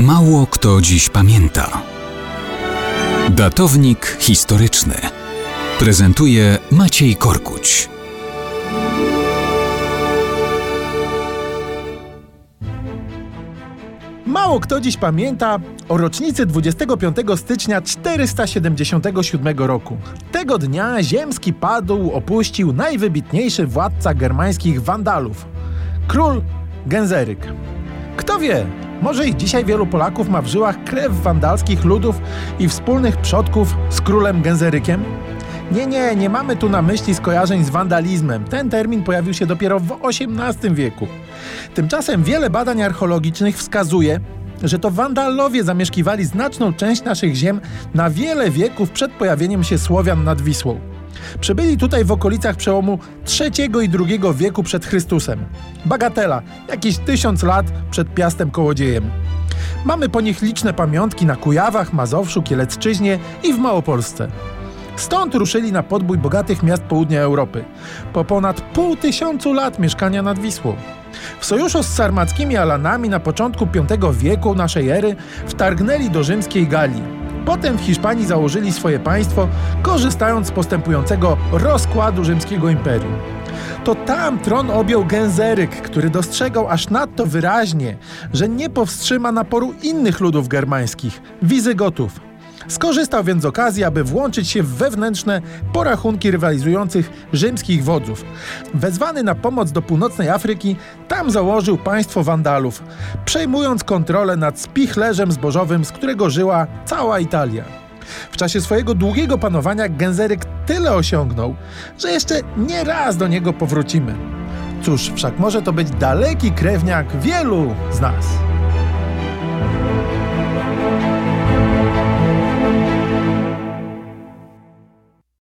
Mało kto dziś pamięta. Datownik historyczny prezentuje Maciej Korkuć. Mało kto dziś pamięta o rocznicy 25 stycznia 477 roku. Tego dnia ziemski padł opuścił najwybitniejszy władca germańskich Wandalów król Genzeryk. Kto wie, może i dzisiaj wielu Polaków ma w żyłach krew wandalskich ludów i wspólnych przodków z królem Genzerykiem? Nie, nie, nie mamy tu na myśli skojarzeń z wandalizmem. Ten termin pojawił się dopiero w XVIII wieku. Tymczasem wiele badań archeologicznych wskazuje, że to Wandalowie zamieszkiwali znaczną część naszych ziem na wiele wieków przed pojawieniem się Słowian nad Wisłą. Przybyli tutaj w okolicach przełomu III i II wieku przed Chrystusem. Bagatela, jakieś tysiąc lat przed Piastem Kołodziejem. Mamy po nich liczne pamiątki na Kujawach, Mazowszu, Kielecczyźnie i w Małopolsce. Stąd ruszyli na podbój bogatych miast południa Europy. Po ponad pół tysiącu lat mieszkania nad Wisłą. W sojuszu z sarmackimi Alanami na początku V wieku naszej ery wtargnęli do rzymskiej Galii. Potem w Hiszpanii założyli swoje państwo, korzystając z postępującego rozkładu rzymskiego imperium. To tam tron objął Genzeryk, który dostrzegał aż nadto wyraźnie, że nie powstrzyma naporu innych ludów germańskich, Wizygotów. Skorzystał więc z okazji, aby włączyć się w wewnętrzne porachunki rywalizujących rzymskich wodzów. Wezwany na pomoc do północnej Afryki, tam założył państwo Wandalów, przejmując kontrolę nad spichlerzem zbożowym, z którego żyła cała Italia. W czasie swojego długiego panowania Genzeryk tyle osiągnął, że jeszcze nie raz do niego powrócimy. Cóż, wszak może to być daleki krewniak wielu z nas.